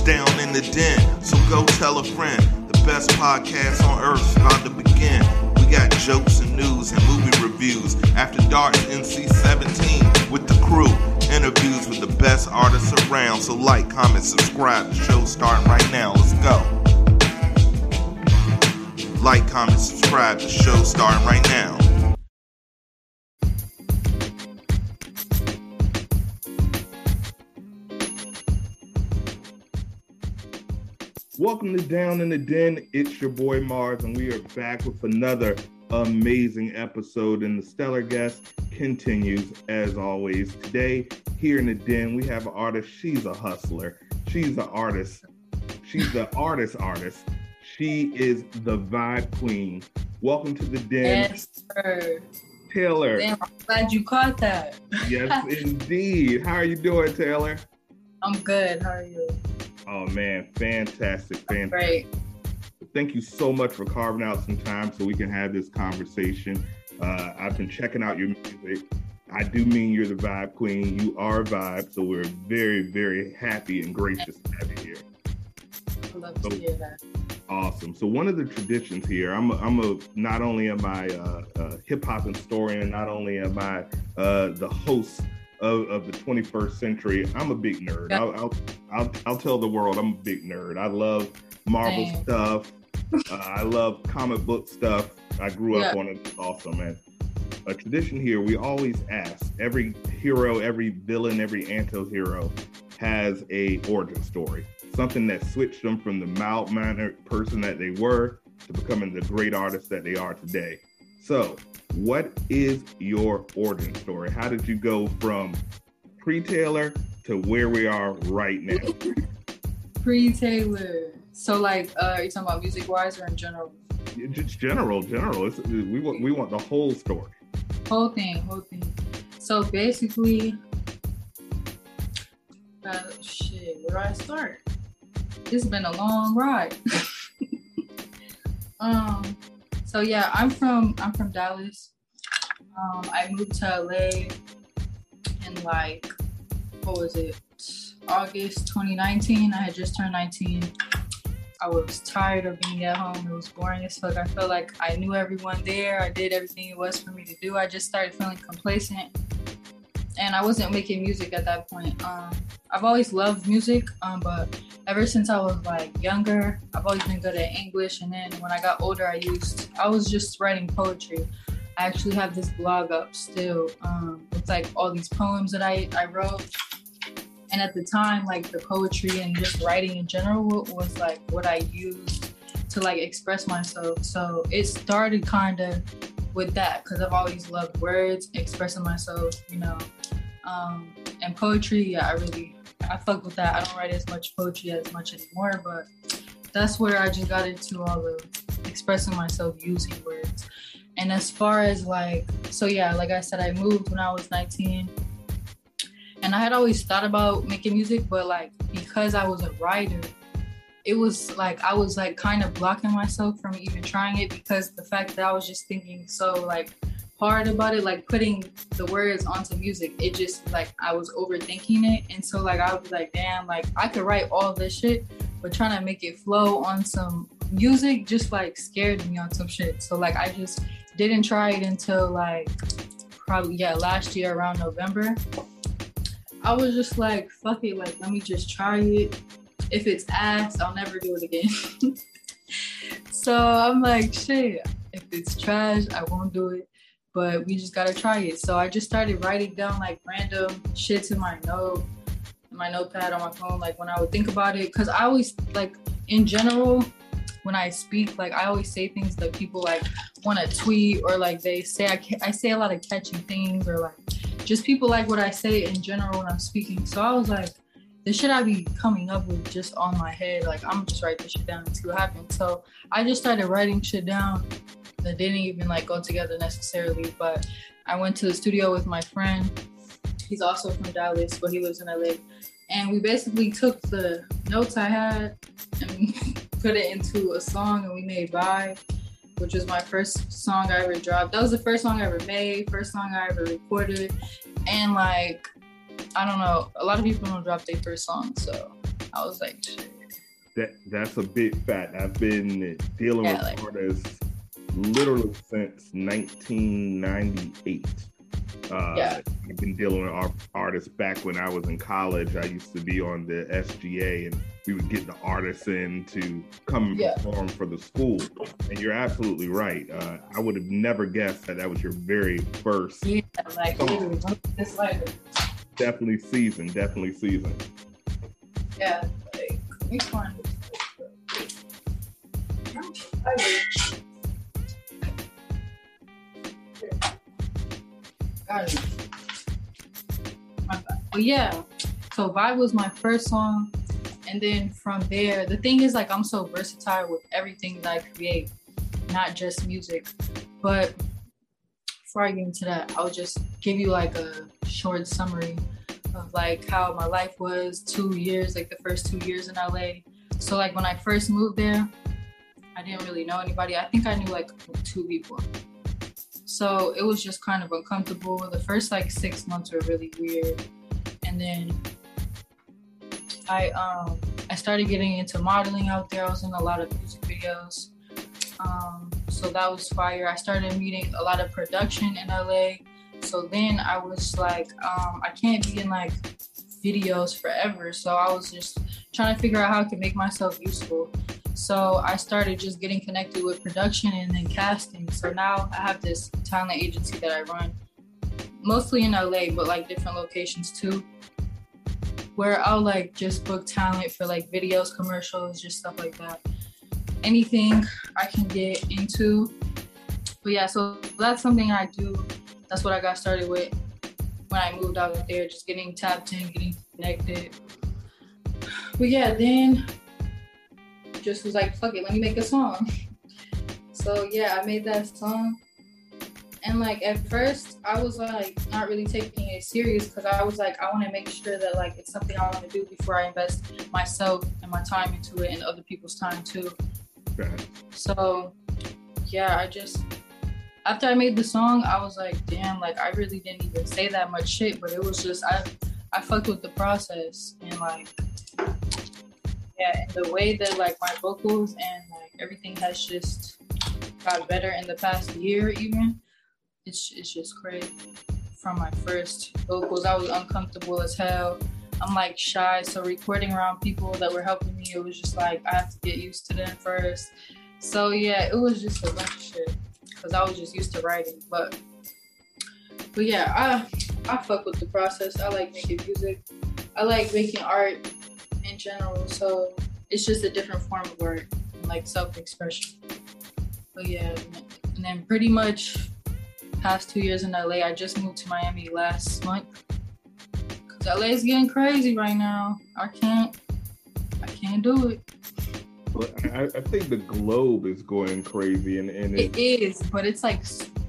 down in the den. So go tell a friend. The best podcast on earth is about to begin. We got jokes and news and movie reviews. After Dark NC 17 with the crew. Interviews with the best artists around. So like, comment, subscribe. The show's starting right now. Let's go. Like, comment, subscribe. The show's starting right now. Welcome to Down in the Den. It's your boy Mars, and we are back with another amazing episode. And the stellar guest continues as always. Today, here in the den, we have an artist. She's a hustler. She's an artist. She's the artist artist. She is the vibe queen. Welcome to the den. Yes, sir. Taylor. Damn, I'm glad you caught that. Yes, indeed. How are you doing, Taylor? I'm good. How are you? Oh man, fantastic, fantastic. Great. Thank you so much for carving out some time so we can have this conversation. Uh, I've been checking out your music. I do mean you're the vibe queen. You are a vibe, so we're very, very happy and gracious to have you here. I love to hear that. Awesome. So one of the traditions here, I'm a, I'm a not only am I a, a hip hop historian, not only am I uh, the host of, of the 21st century, I'm a big nerd. I'll, I'll, I'll I'll tell the world I'm a big nerd. I love Marvel Same. stuff. Uh, I love comic book stuff. I grew up Yeah. on it. It's awesome, man. A tradition here, we always ask every hero, every villain, every anti-hero has a origin story. Something that switched them from the mild-mannered person that they were to becoming the great artist that they are today. So, what is your origin story? How did you go from pre-Taylor to where we are right now? Pre Taylor. So, like, uh, are you talking about music wise or in general? Just general, general. It's, we want we want the whole story. Whole thing, whole thing. So, basically, uh, shit, where do I start? It's been a long ride. um, so yeah, I'm from I'm from Dallas. Um, I moved to LA in like what was it? August 2019. I had just turned 19. I was tired of being at home. It was boring as fuck. I felt like I knew everyone there. I did everything it was for me to do. I just started feeling complacent. And I wasn't making music at that point. Um, I've always loved music, um, but ever since I was like younger, I've always been good at English. And then when I got older, I used, I was just writing poetry. I actually have this blog up still um, with like all these poems that I, I wrote. And at the time, like the poetry and just writing in general was like what I used to like express myself. So it started kind of with that because I've always loved words, expressing myself, you know. Um, and poetry, yeah, I really, I fuck with that. I don't write as much poetry as much anymore, but that's where I just got into all the expressing myself using words. And as far as like, so yeah, like I said, I moved when I was 19 and I had always thought about making music, but like because I was a writer, it was like I was like kind of blocking myself from even trying it because the fact that I was just thinking so like hard about it, like putting the words onto music, it just like I was overthinking it. And so like I was like, damn, like I could write all this shit, but trying to make it flow on some music just like scared me on some shit. So like I just didn't try it until like probably yeah, last year around November. I was just like, fuck it, like let me just try it. If it's ass, I'll never do it again. so I'm like, shit, if it's trash, I won't do it. But we just gotta try it. So I just started writing down like random shit to my note, my notepad on my phone, like when I would think about it. Cause I always like in general, when I speak, like I always say things that people like want to tweet or like they say I, I say a lot of catchy things or like just people like what I say in general when I'm speaking. So I was like, the shit I be coming up with just on my head, like I'm just write this shit down and see what happens. So I just started writing shit down that didn't even like go together necessarily. But I went to the studio with my friend. He's also from Dallas, but he lives in LA. And we basically took the notes I had and put it into a song and we made Vibe, which was my first song I ever dropped. That was the first song I ever made, first song I ever recorded. And like, I don't know, a lot of people don't drop their first song. So I was like, shit. That that's a big fact. I've been dealing yeah, with like, artists literally since 1998. Uh, yeah. I've been dealing with artists back when I was in college. I used to be on the SGA, and we would get the artists in to come and yeah. perform for the school. And you're absolutely right. Uh, I would have never guessed that that was your very first. Yeah, like song. definitely seasoned. Definitely seasoned. Yeah, like which one? But yeah, so Vibe was my first song. And then from there, the thing is like I'm so versatile with everything that I create, not just music. But before I get into that, I'll just give you like a short summary of like how my life was two years, like the first two years in LA. So like when I first moved there, I didn't really know anybody. I think I knew like two people. So it was just kind of uncomfortable. The first like six months were really weird. And then I um I started getting into modeling out there. I was in a lot of music videos. Um, so that was fire. I started meeting a lot of production in LA. So then I was like, um, I can't be in like videos forever. So I was just trying to figure out how I could make myself useful. So I started just getting connected with production and then casting. So now I have this talent agency that I run, mostly in LA, but like different locations too, where I'll like just book talent for like videos, commercials, just stuff like that. Anything I can get into. But yeah, so that's something I do. That's what I got started with when I moved out there, just getting tapped in, getting connected. But yeah, then just was like, fuck it, let me make a song. So yeah, I made that song. And like at first, I was like not really taking it serious because I was like, I want to make sure that like it's something I want to do before I invest myself and my time into it and other people's time too. Okay. So yeah, I just after I made the song, I was like, damn, like I really didn't even say that much shit, but it was just I I fucked with the process and like yeah, and the way that like my vocals and like everything has just got better in the past year even. It's it's just crazy. From my first vocals, I was uncomfortable as hell. I'm like shy, so recording around people that were helping me, it was just like I have to get used to them first. So yeah, it was just a bunch of shit because I was just used to writing. But but yeah, I I fuck with the process. I like making music. I like making art in general. So it's just a different form of art, like self-expression. But yeah, and then pretty much past two years in LA. I just moved to Miami last month because LA is getting crazy right now. I can't, I can't do it. I, I think the globe is going crazy, and, and it is, but it's like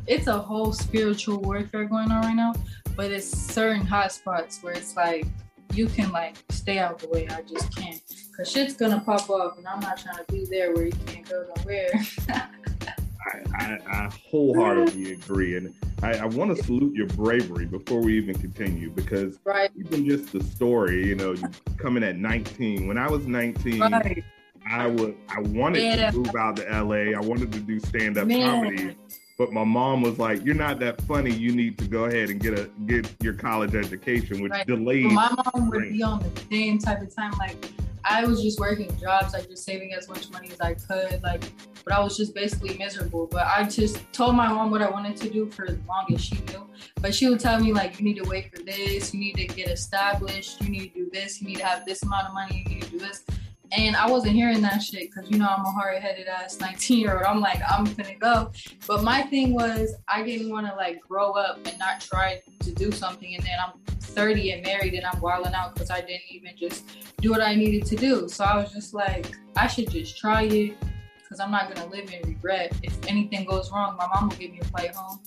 it's a whole spiritual warfare going on right now. But it's certain hotspots where it's like you can like stay out the way. I just can't. Cause shit's gonna pop up and I'm not trying to be there where you can't go nowhere. I, I, I, wholeheartedly agree. And I, I want to salute your bravery before we even continue because right. even just the story, you know, coming at 19. When I was 19, right. I would I wanted yeah. to move out to LA. I wanted to do stand up comedy but my mom was like, "You're not that funny. You need to go ahead and get a get your college education," which right. delayed. Well, my mom would be on the same type of time. Like I was just working jobs, like just saving as much money as I could, like. But I was just basically miserable. But I just told my mom what I wanted to do for as long as she knew. But she would tell me like, you need to wait for this. You need to get established. You need to do this. You need to have this amount of money. You need to do this. And I wasn't hearing that shit because you know I'm a hard headed ass 19 year old. I'm like, I'm gonna go. But my thing was I didn't want to like grow up and not try to do something and then I'm 30 and married and I'm wilding out because I didn't even just do what I needed to do. So I was just like, I should just try it because I'm not gonna live in regret. If anything goes wrong, my mom will give me a flight home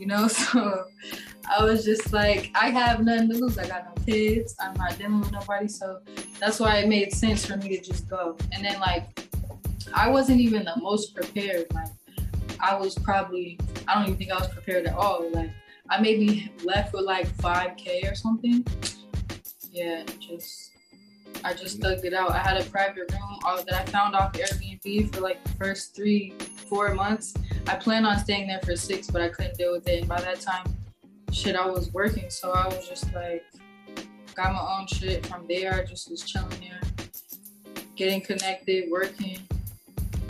you know? So I was just like, I have nothing to lose. I got no kids. I'm not dealing with nobody. So that's why it made sense for me to just go. And then, like, I wasn't even the most prepared. Like, I was probably, I don't even think I was prepared at all. Like, I maybe left with like 5K or something. Yeah, just I just mm-hmm. thugged it out. I had a private room all that I found off Airbnb for like the first three, four months. I planned on staying there for six, but I couldn't deal with it. And by that time, shit, I was working. So I was just like, got my own shit from there. I just was chilling there, getting connected, working.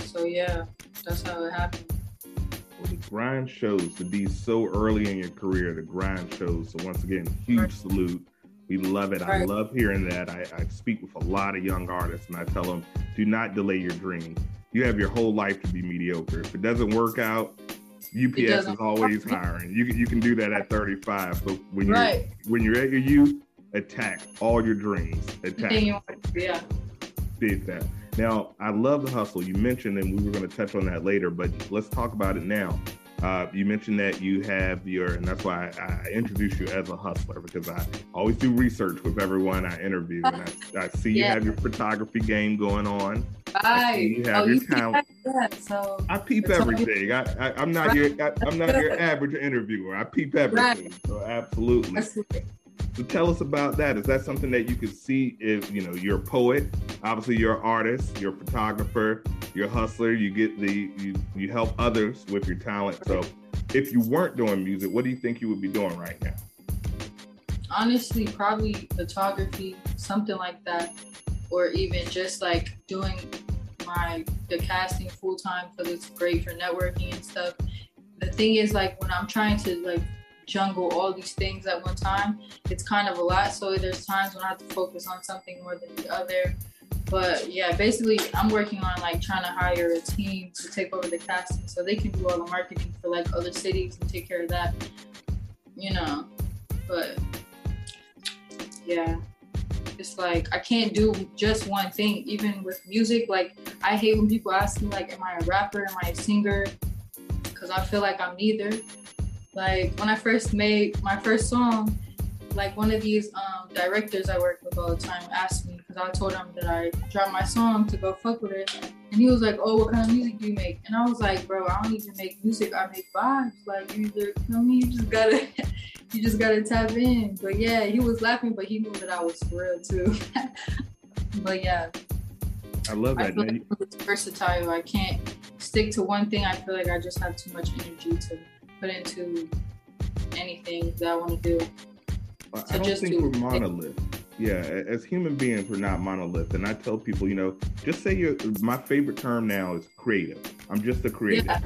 So yeah, that's how it happened. Well, the grind shows to be so early in your career. The grind shows. So once again, huge right. salute. We love it. Right. I love hearing that. I, I speak with a lot of young artists, and I tell them, do not delay your dream. You have your whole life to be mediocre. If it doesn't work out, UPS is always hiring. You you can do that at 35. But when you're right. when you're at your youth, attack all your dreams. Attack. Yeah. Did that. Now, I love the hustle. You mentioned, and we were going to touch on that later, but let's talk about it now. Uh, you mentioned that you have your, and that's why I, I introduce you as a hustler because I always do research with everyone I interview, and I, I see you yeah. have your photography game going on. I you have oh, your you talent. That, so I peep everything. I, I, am not right. your, I, am not your average interviewer. I peep everything. Right. So absolutely. absolutely. So tell us about that. Is that something that you could see if you know you're a poet, obviously you're an artist, you're a photographer, you're a hustler, you get the you you help others with your talent. So if you weren't doing music, what do you think you would be doing right now? Honestly, probably photography, something like that. Or even just like doing my the casting full time because it's great for networking and stuff. The thing is like when I'm trying to like jungle all these things at one time, it's kind of a lot. So there's times when I have to focus on something more than the other. But yeah, basically, I'm working on like trying to hire a team to take over the casting so they can do all the marketing for like other cities and take care of that, you know. But yeah, it's like I can't do just one thing. Even with music, like I hate when people ask me like, "Am I a rapper? Am I a singer?" Because I feel like I'm neither. Like when I first made my first song, like one of these um, directors I work with all the time asked me because I told him that I dropped my song to go fuck with it, and he was like, "Oh, what kind of music do you make?" And I was like, "Bro, I don't even make music. I make vibes. Like you either, me, you just gotta, you just gotta tap in." But yeah, he was laughing, but he knew that I was for real too. but yeah. I love that. I feel like it's versatile. I can't stick to one thing. I feel like I just have too much energy to put into anything that I want to do. I don't think do we're monolith. Yeah, as human beings, we're not monolith. And I tell people, you know, just say you're. My favorite term now is creative. I'm just a creative. Yeah.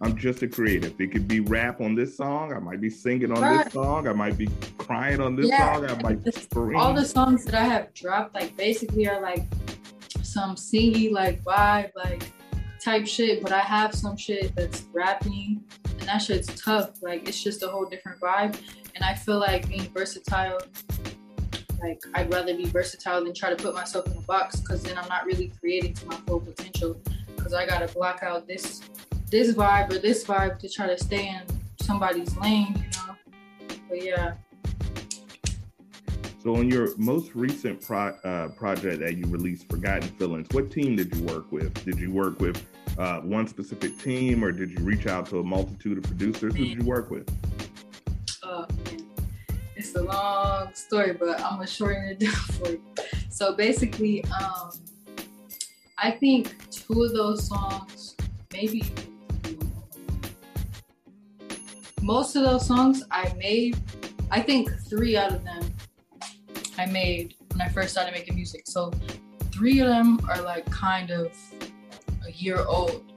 I'm just a creative. It could be rap on this song. I might be singing on right. this song. I might be crying on this yeah. song. I might be screaming. All the songs that I have dropped, like basically, are like some singy, like vibe, like type shit. But I have some shit that's rapping and that shit's tough. Like it's just a whole different vibe. And I feel like being versatile, like I'd rather be versatile than try to put myself in a box because then I'm not really creating to my full potential. Because I gotta block out this this vibe or this vibe to try to stay in somebody's lane, you know. But yeah. So, on your most recent pro, uh, project that you released, Forgotten Feelings, what team did you work with? Did you work with uh, one specific team, or did you reach out to a multitude of producers? Who did you work with? It's a long story, but I'm gonna shorten it down for you. So basically, um, I think two of those songs, maybe most of those songs I made. I think three out of them I made when I first started making music. So three of them are like kind of a year old.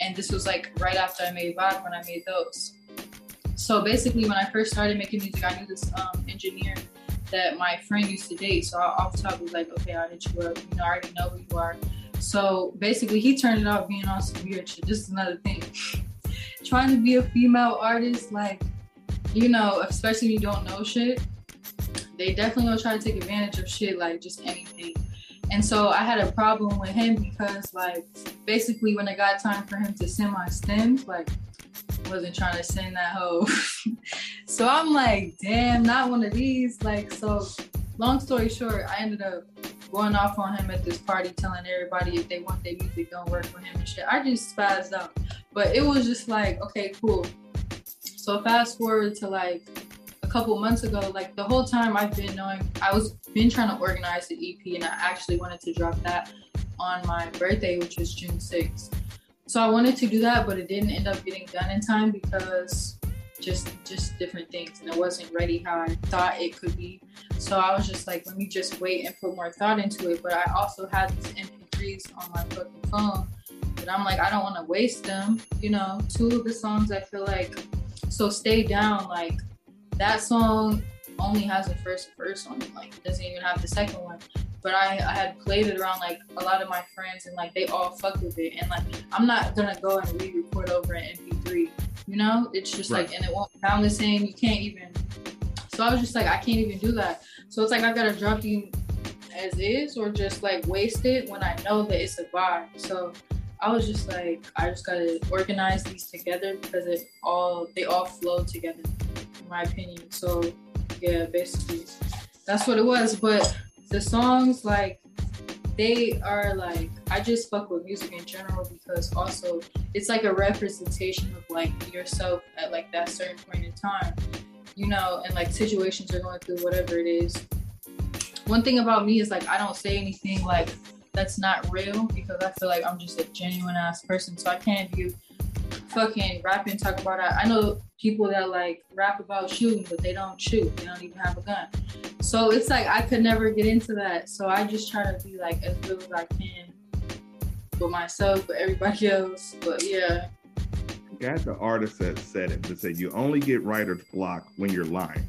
And this was like right after I made Vibe when I made those. So basically, when I first started making music, I knew this um, engineer that my friend used to date. So I, off top was like, okay, I'll hit you up. You know, I already know who you are. So basically, he turned it off being on some weird shit. This is another thing. Trying to be a female artist, like, you know, especially when you don't know shit, they definitely gonna try to take advantage of shit, like just anything. And so I had a problem with him because like basically when it got time for him to send my stems, like wasn't trying to send that hoe. so I'm like, damn, not one of these. Like so long story short, I ended up going off on him at this party telling everybody if they want their music don't work for him and shit. I just spazzed out. But it was just like, okay, cool. So fast forward to like a couple months ago, like the whole time I've been knowing, I was been trying to organize the EP, and I actually wanted to drop that on my birthday, which was June 6th. So I wanted to do that, but it didn't end up getting done in time because just just different things, and it wasn't ready how I thought it could be. So I was just like, let me just wait and put more thought into it. But I also had these MP3s on my fucking phone, but I'm like, I don't want to waste them. You know, two of the songs I feel like. So stay down, like that song only has the first verse on it. Like it doesn't even have the second one. But I, I had played it around like a lot of my friends and like they all fucked with it. And like I'm not gonna go and re-record over an MP3. You know? It's just right. like and it won't sound the same. You can't even so I was just like, I can't even do that. So it's like I gotta drop you as is or just like waste it when I know that it's a vibe. So I was just like, I just gotta organize these together because it all they all flow together, in my opinion. So yeah, basically that's what it was. But the songs like they are like I just fuck with music in general because also it's like a representation of like yourself at like that certain point in time, you know, and like situations you're going through, whatever it is. One thing about me is like I don't say anything like that's not real because I feel like I'm just a genuine ass person. So I can't do fucking rap and talk about that. I know people that like rap about shooting, but they don't shoot. They don't even have a gun. So it's like I could never get into that. So I just try to be like as good as I can for myself, for everybody else. But yeah. Got the artist that said it that said you only get writer's block when you're lying.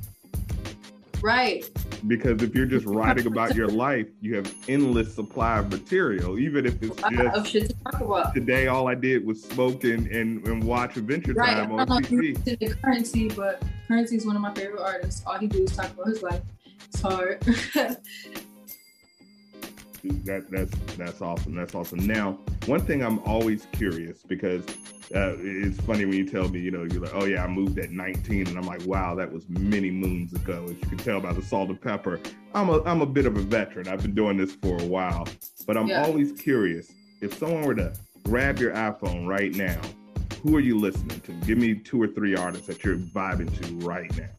Right. Because if you're just writing about your life, you have endless supply of material, even if it's just of shit to talk about. Today, all I did was smoke and, and, and watch Adventure right. Time on TV. The Curren$y, but Curren$y is one of my favorite artists. All he do is talk about his life. It's hard. that that's that's awesome. That's awesome. Now, one thing I'm always curious because uh, it's funny when you tell me, you know, you're like, oh yeah, I moved at 19, and I'm like, wow, that was many moons ago. As you can tell by the salt and pepper, I'm a I'm a bit of a veteran. I've been doing this for a while, but I'm yeah. always curious. If someone were to grab your iPhone right now, who are you listening to? Give me two or three artists that you're vibing to right now.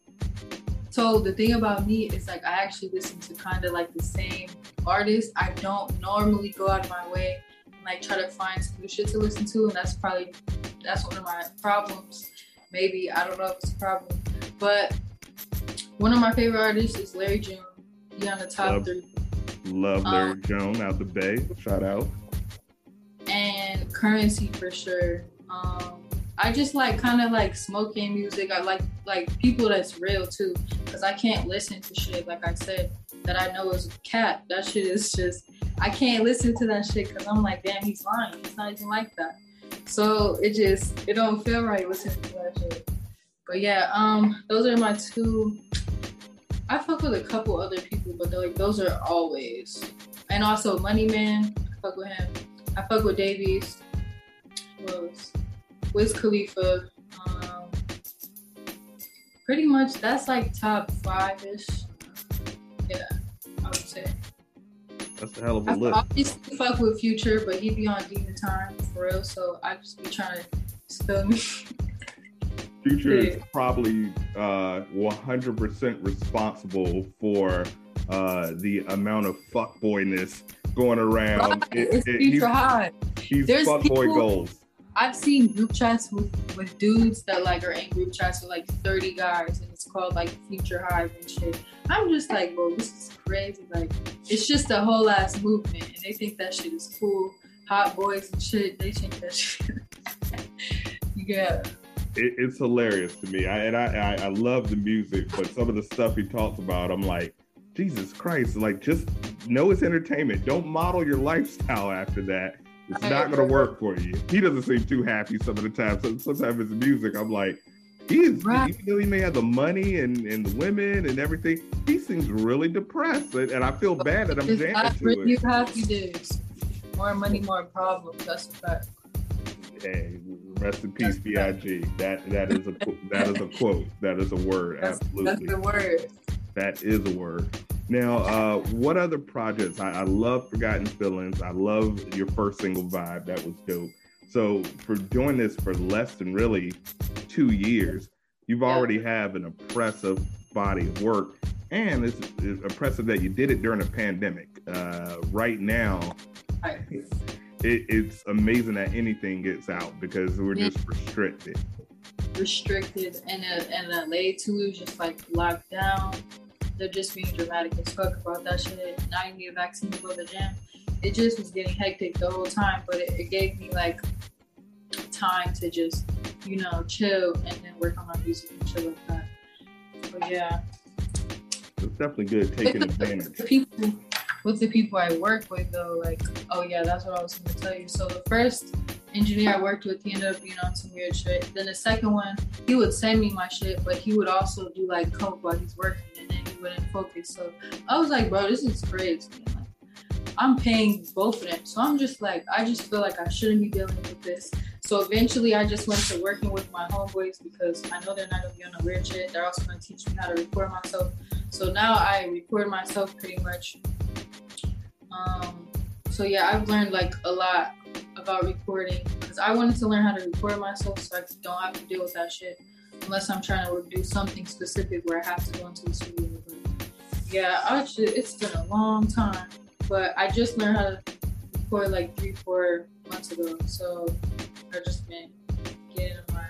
So the thing about me is like I actually listen to kind of like the same artists. I don't normally go out of my way like try to find some new shit to listen to, and that's probably that's one of my problems. Maybe I don't know if it's a problem, but one of my favorite artists is Larry June. He on the top love, three. Love Larry um, June out the Bay. Shout out. And Curren$y for sure. Um, I just like kind of like smoking music. I like like people that's real too, because I can't listen to shit like I said that I know is cat. That shit is just I can't listen to that shit because I'm like, damn, he's lying. It's not even like that. So it just it don't feel right listening to that shit. But yeah, um, those are my two. I fuck with a couple other people, but like those are always. And also Money Man, I fuck with him. I fuck with Dave East. Was Wiz Khalifa. Um, pretty much that's like top five ish. Yeah, I would say. That's a hell of a I list. Obviously, fuck with Future, but he be on Demon Time for real. So I just be trying to spill me. Future yeah. is probably uh, 100% responsible for uh, the amount of fuckboyness going around. It, it's it, Future Hive. He's fuckboy goals. I've seen group chats with, with dudes that like are in group chats with like 30 guys and it's called like Future Hive and shit. I'm just like, bro, this is crazy. Like, it's just a whole ass movement and they think that shit is cool. Hot boys and shit, they think that shit. yeah. It, it's hilarious to me. I, and I, I, I love the music, but some of the stuff he talks about, I'm like, Jesus Christ, like just know it's entertainment. Don't model your lifestyle after that it's not going to work for you. He doesn't seem too happy some of the time. So sometimes his music, I'm like, he is, right. even though he may have the money and, and the women and everything, he seems really depressed. And, and I feel bad that I'm jamming to it. You happy days. More money, more problems. That's a fact. Hey, rest in peace, B.I.G. That that is a that is a quote. That is a word. That's, Absolutely. That's the word. That is a word. Now, uh, what other projects? I, I, love Forgotten Feelings. I love your first single vibe. That was dope. So for doing this for less than really two years, you've already have an impressive body of work. And it's, it's impressive that you did it during a pandemic. Uh, right now, it, it's amazing that anything gets out because we're just restricted. restricted and uh, and LA too is just like locked down. They're just being dramatic as fuck about that shit. Now you need a vaccine to go to the gym. It just was getting hectic the whole time, but it, it gave me like time to just you know chill and then work on my music and chill like that. But yeah, It's definitely good taking advantage. people with the people I work with though, like oh yeah, that's what I was gonna tell you. So the first engineer I worked with, he ended up being on some weird shit. Then the second one, he would send me my shit, but he would also do like coke while he's working, and then he wouldn't focus. So I was like, bro, this is crazy. Like, I'm paying both of them, so I'm just like, I just feel like I shouldn't be dealing with this. So eventually, I just went to working with my homeboys because I know they're not gonna be on the weird shit. They're also gonna teach me how to record myself. So now I record myself pretty much. Um, so yeah, I've learned like a lot about recording because I wanted to learn how to record myself so I don't have to deal with that shit unless I'm trying to do something specific where I have to go into the studio. But yeah, actually, it's been a long time, but I just learned how to record like three, four months ago. So I just been getting my.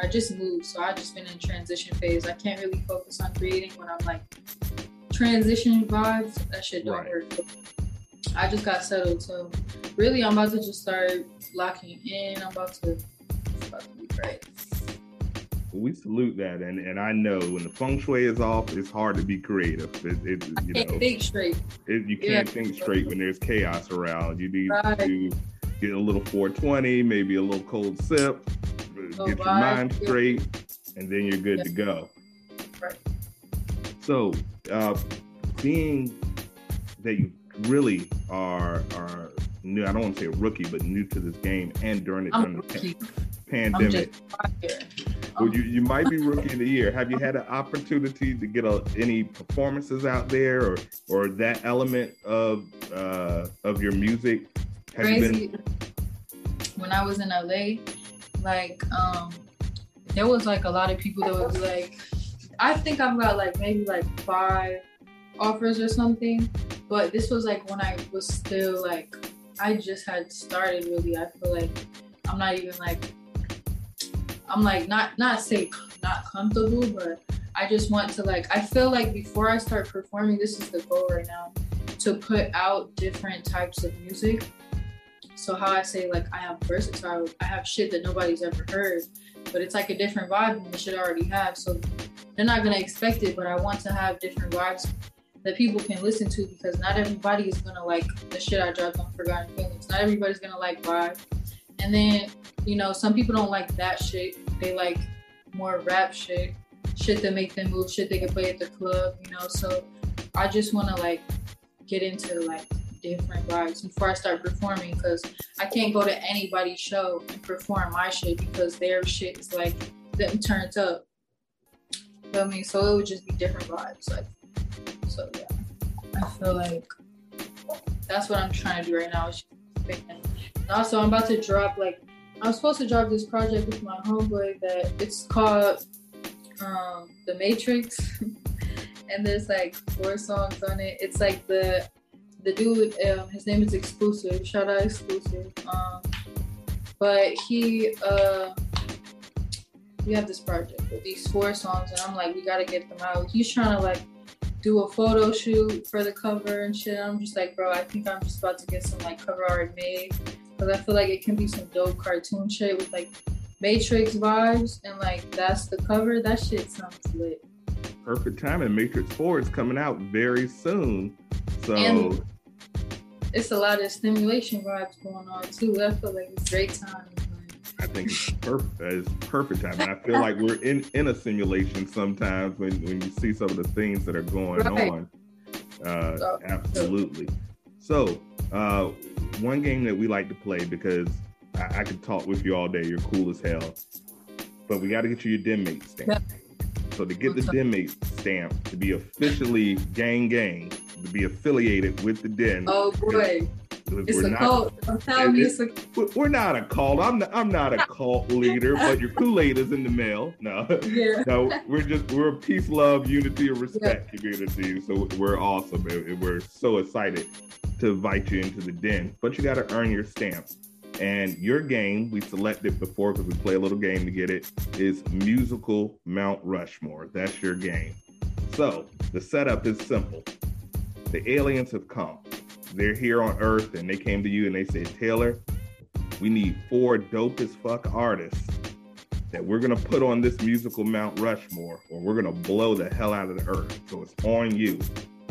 I just moved, so I just been in transition phase. I can't really focus on creating when I'm like transitioning vibes. That shit don't Right. work. I just got settled, so really I'm about to just start locking in. I'm about to, about to be great. We salute that, and and I know when the feng shui is off, it's hard to be creative. It, it you Can't know think straight. it, you can't think straight when there's chaos around. You need Right. to get a little 420, maybe a little cold sip, Oh, get your mind straight, and then you're good to go. So, uh, being that you really are are new, I don't want to say a rookie, but new to this game, and during it during the pa- rookie. I'm pandemic, well, you, you might be rookie of the year. Have you had an opportunity to get a, any performances out there, or or that element of uh, of your music? Have you been? crazy. When I was in LA, like um, there was like a lot of people that would be like, I think I've got like maybe like five offers or something, but this was like when I was still like, I just had started really. I feel like I'm not even like, I'm like not not say not comfortable, but I just want to like. I feel like before I start performing, this is the goal right now, to put out different types of music so how I say like I am versatile, I have shit that nobody's ever heard, but it's like a different vibe than the shit I already have. So they're not gonna expect it, but I want to have different vibes that people can listen to because not everybody is gonna like the shit I dropped on Forgotten Feelings. Not everybody's gonna like vibe. And then, you know, some people don't like that shit. They like more rap shit, shit that make them move, shit they can play at the club, you know. So I just wanna like get into like different vibes before I start performing because I can't go to anybody's show and perform my shit because their shit is like them turned up. Feel me? So it would just be different vibes. Like so yeah. I feel like that's what I'm trying to do right now. And also I'm about to drop like I'm supposed to drop this project with my homeboy that it's called um The Matrix. and there's like four songs on it. It's like the the dude, um, his name is Exclusive. Shout out Exclusive. Um, but he, uh, we have this project with these four songs, and I'm like, we gotta get them out. He's trying to like do a photo shoot for the cover and shit. I'm just like, bro, I think I'm just about to get some like cover art made because I feel like it can be some dope cartoon shit with like Matrix vibes, and like that's the cover. That shit sounds lit. Perfect timing. Matrix 4 is coming out very soon. So And- It's a lot of stimulation vibes going on too. I feel like it's great time. I think it's perfect. It's perfect timing. I feel like we're in, in a simulation sometimes when, when you see some of the things that are going Right. on. Uh, Oh, absolutely. So, uh, one game that we like to play because I, I could talk with you all day. You're cool as hell. But we got to get you your den mate stamp. Yeah. So to get the den mate stamp, to be officially gang gang, to be affiliated with the den, Oh boy. It's we're a not, cult. Don't tell me it's a We're not a cult. I'm not, I'm not a cult leader, but your Kool-Aid is in the mail. No. Yeah. no, we're just we're a peace, love, unity, and respect yeah. community. So we're awesome. And we're so excited to invite you into the den. But you gotta earn your stamps. And your game, we selected before because we play a little game to get it, is musical Mount Rushmore. That's your game. So the setup is simple. The aliens have come. They're here on Earth and they came to you and they said, Taylor, we need four dope as fuck artists that we're gonna put on this musical Mount Rushmore, or we're gonna blow the hell out of the earth. So it's on you.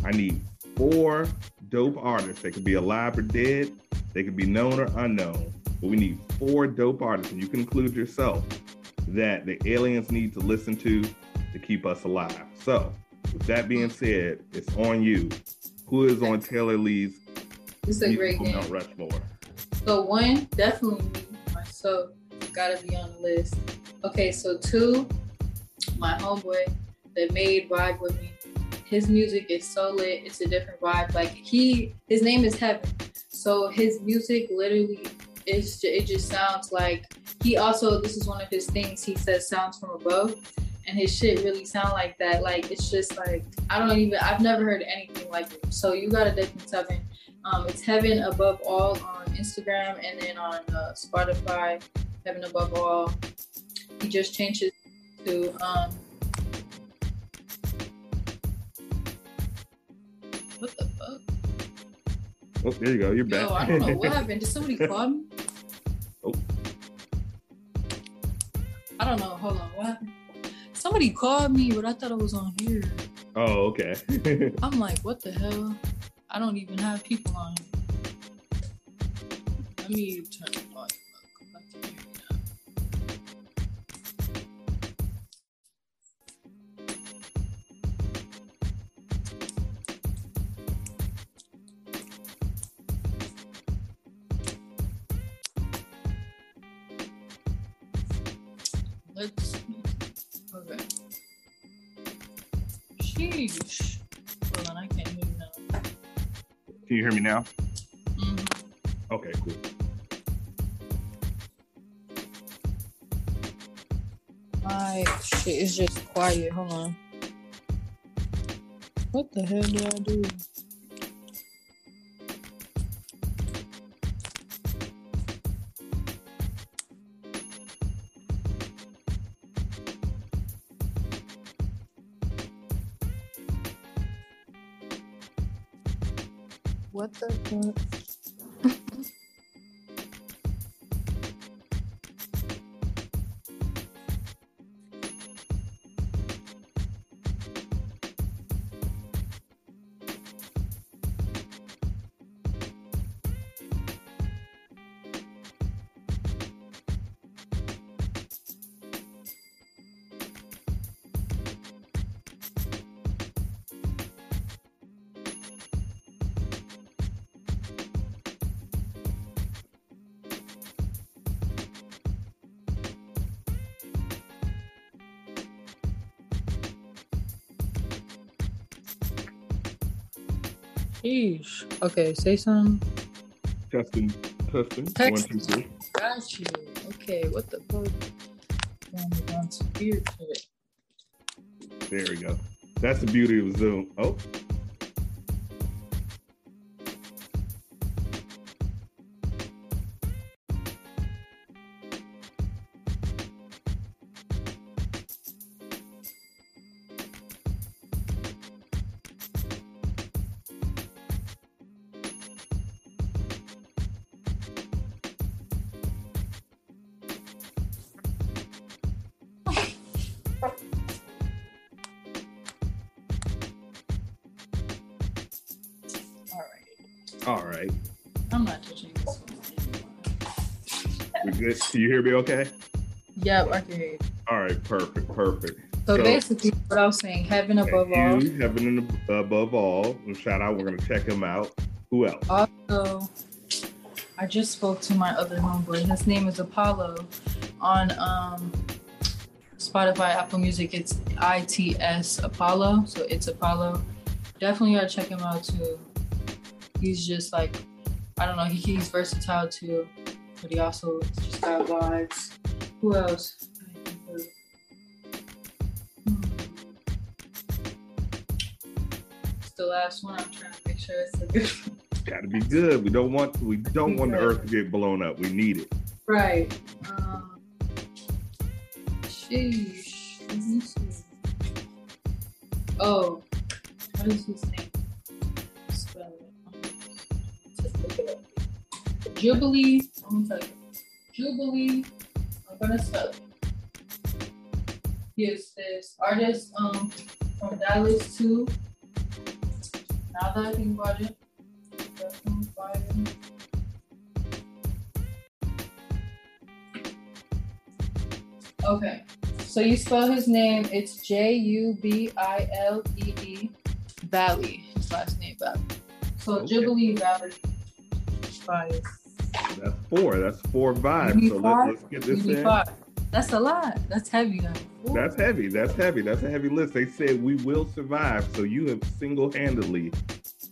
I need four dope artists. They could be alive or dead. They could be known or unknown. But we need four dope artists, and you can include yourself, that the aliens need to listen to to keep us alive. So, with that being said, it's on you. Who is on Taylor Lee's it's a great game. Mount Rushmore? So one, definitely me, myself, gotta be on the list. Okay, so two, my homeboy that made Vibe With Me. His music is so lit, it's a different vibe. Like he his name is Heaven. So his music literally is it just sounds like he also this is one of his things he says sounds from above and his shit really sound like that like it's just like i don't even i've never heard anything like it so you gotta definitely seven um, it's heaven above all on instagram and then on uh, spotify heaven above all he just changed it to um what the fuck Oh, there you go. You're back. Yo, I don't know what happened. Did somebody call me? Oh. I don't know. Hold on. What happened? Somebody called me, but I thought it was on here. Oh, okay. I'm like, what the hell? I don't even have people on. Let me turn Can you hear me now? Mm-hmm. Okay, cool. My shit is just quiet. Hold on. What the hell do I do? What the Sheesh. Okay, say some. Testing, testing. Text. One, two, three. Got you. Okay, what the fuck? On some weird shit. There we go. That's the beauty of Zoom. Oh. Can you hear me okay? Yep, I can hear you. All right, perfect, perfect. So, so basically, what I was saying, heaven above all. You, heaven above all. Shout out. We're gonna check him out. Who else? Also, I just spoke to my other homeboy. His name is Apollo. On um, Spotify, Apple Music, it's ITS Apollo. So it's Apollo. Definitely gotta check him out too he's just like I don't know. He, he's versatile too, but he also just got vibes. Who else? It's the last one. I'm trying to make sure it's a good. Got to be good. We don't want we don't want the Earth to get blown up. We need it. Right. Um, sheesh. Let me see. Oh, what is his name? Spell it. Just look it up. Jubilee. I'm gonna tell you. Jubilee. I'm gonna spell it. He is this artist um from Dallas too. Now that I think about it. Okay. So you spell his name, it's J U B I L E E Valley. His last name Valley. So Okay. Jubilee Valley. Fire. That's four. That's four vibes. So five? let's, let's get this in. five. That's a lot. That's heavy. Ooh. That's heavy. That's heavy. That's a heavy list. They said we will survive. So you have single-handedly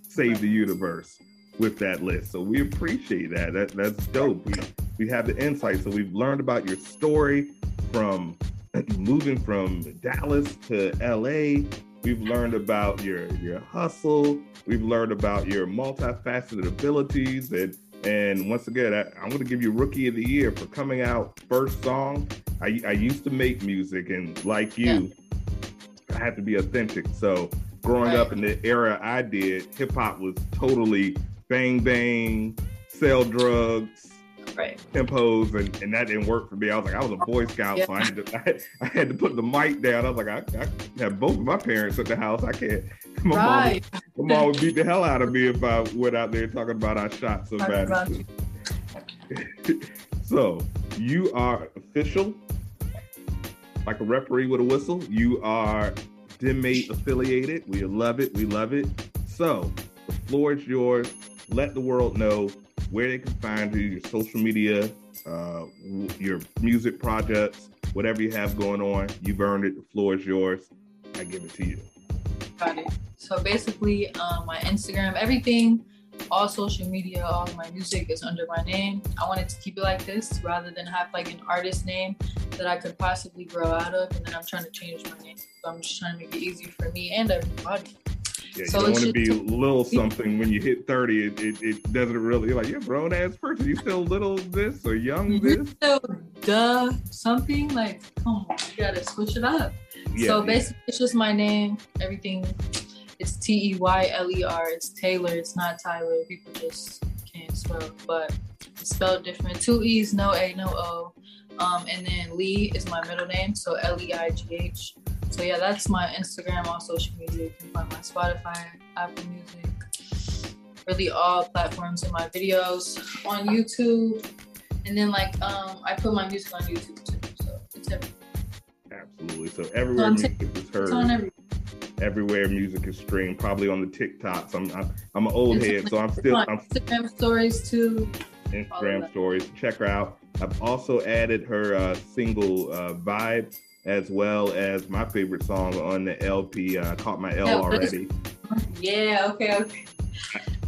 saved the universe with that list. So we appreciate that. That that's dope. We we have the insight. So we've learned about your story from moving from Dallas to LA. We've learned about your your hustle. We've learned about your multifaceted abilities and and once again, I, I'm going to give you Rookie of the Year for coming out first song. I, I used to make music, and like you, I had to be authentic. So growing Right. up in the era I did, hip hop was totally bang bang, sell drugs, Right. tempos, and, and that didn't work for me. I was like, I was a Boy Scout, so I had, to, I, had, I had to put the mic down. I was like, I, I have both of my parents at the house. I can't. My mom, Right. would- my mom would beat the hell out of me if I went out there talking about I shot somebody. about so you are official, like a referee with a whistle. You are Den mate affiliated. We love it. We love it. So the floor is yours. Let the world know where they can find you, your social media, uh, your music projects, whatever you have going on. You've earned it. The floor is yours. I give it to you. Got it. So basically, um, my Instagram, everything, all social media, all my music is under my name. I wanted to keep it like this rather than have like an artist name that I could possibly grow out of, and then I'm trying to change my name. So I'm just trying to make it easier for me and everybody. Yeah, So you don't want to be little something when you hit 30. It, it, it doesn't really, like, you're a grown ass person. You still little this or young this? So, duh, something like, come on, you gotta switch it up. Yeah, so yeah. basically, it's just my name. Everything. It's T E Y L E R. It's Teyler. It's not Tyler. People just can't spell, but it's spelled different. Two E's, no A, no O. Um, and then Lee is my middle name, so L E I G H. So yeah, that's my Instagram, all social media. You can find my Spotify, Apple Music, really all platforms in my videos on YouTube. And then like um, I put my music on YouTube too, so it's everywhere. Absolutely. So everywhere on music is It's on heard, every everywhere music is streamed, probably on the TikToks. I'm, I'm, I'm an old It's head, so I'm still, I'm Instagram stories too. Instagram stories. Check her out. I've also added her uh, single uh, vibe as well as my favorite song on the LP. Uh, caught my L it's- already. Yeah, okay, okay.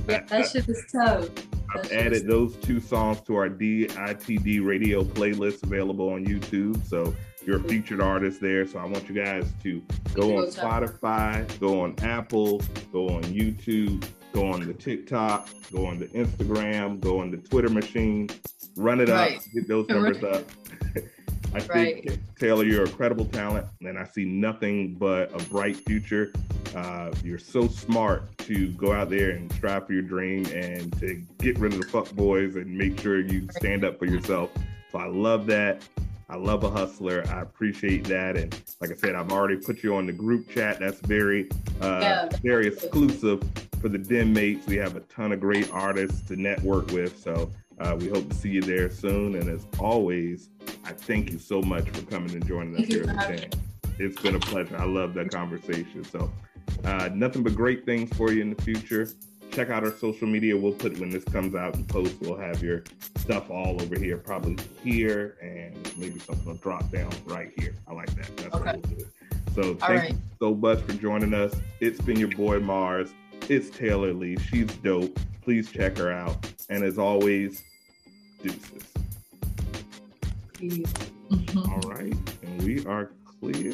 Yeah, that shit is tough. I've That shit is- added those two songs to our DITD radio playlist available on YouTube. So you're a featured artist there. So I want you guys to go Go on. Spotify, go on Apple, go on YouTube, go on the TikTok, go on the Instagram, go on the Twitter machine, run it Right. up, get those numbers up. I think Right. Teyler, you're a credible talent, and I see nothing but a bright future. Uh, you're so smart to go out there and strive for your dream and to get rid of the fuck boys and make sure you stand up for yourself. So I love that. I love a hustler. I appreciate that. And like I said, I've already put you on the group chat. That's very, uh, Yeah. very exclusive for the Den mates. We have a ton of great artists to network with. So uh, we hope to see you there soon. And as always, I thank you so much for coming and joining us Thank here for at the having. It's been a pleasure. I love that conversation. So, uh, nothing but great things for you in the future. Check out our social media. We'll put when this comes out and post. We'll have your stuff all over here, probably here, and maybe something will drop down right here. I like that. That's Okay. how we'll do. So, thank right. you so much for joining us. It's been your boy Mars. it's Teyler Leigh. She's dope. Please check her out. And as always, deuces. Peace. Mm-hmm. All right. And we are clear.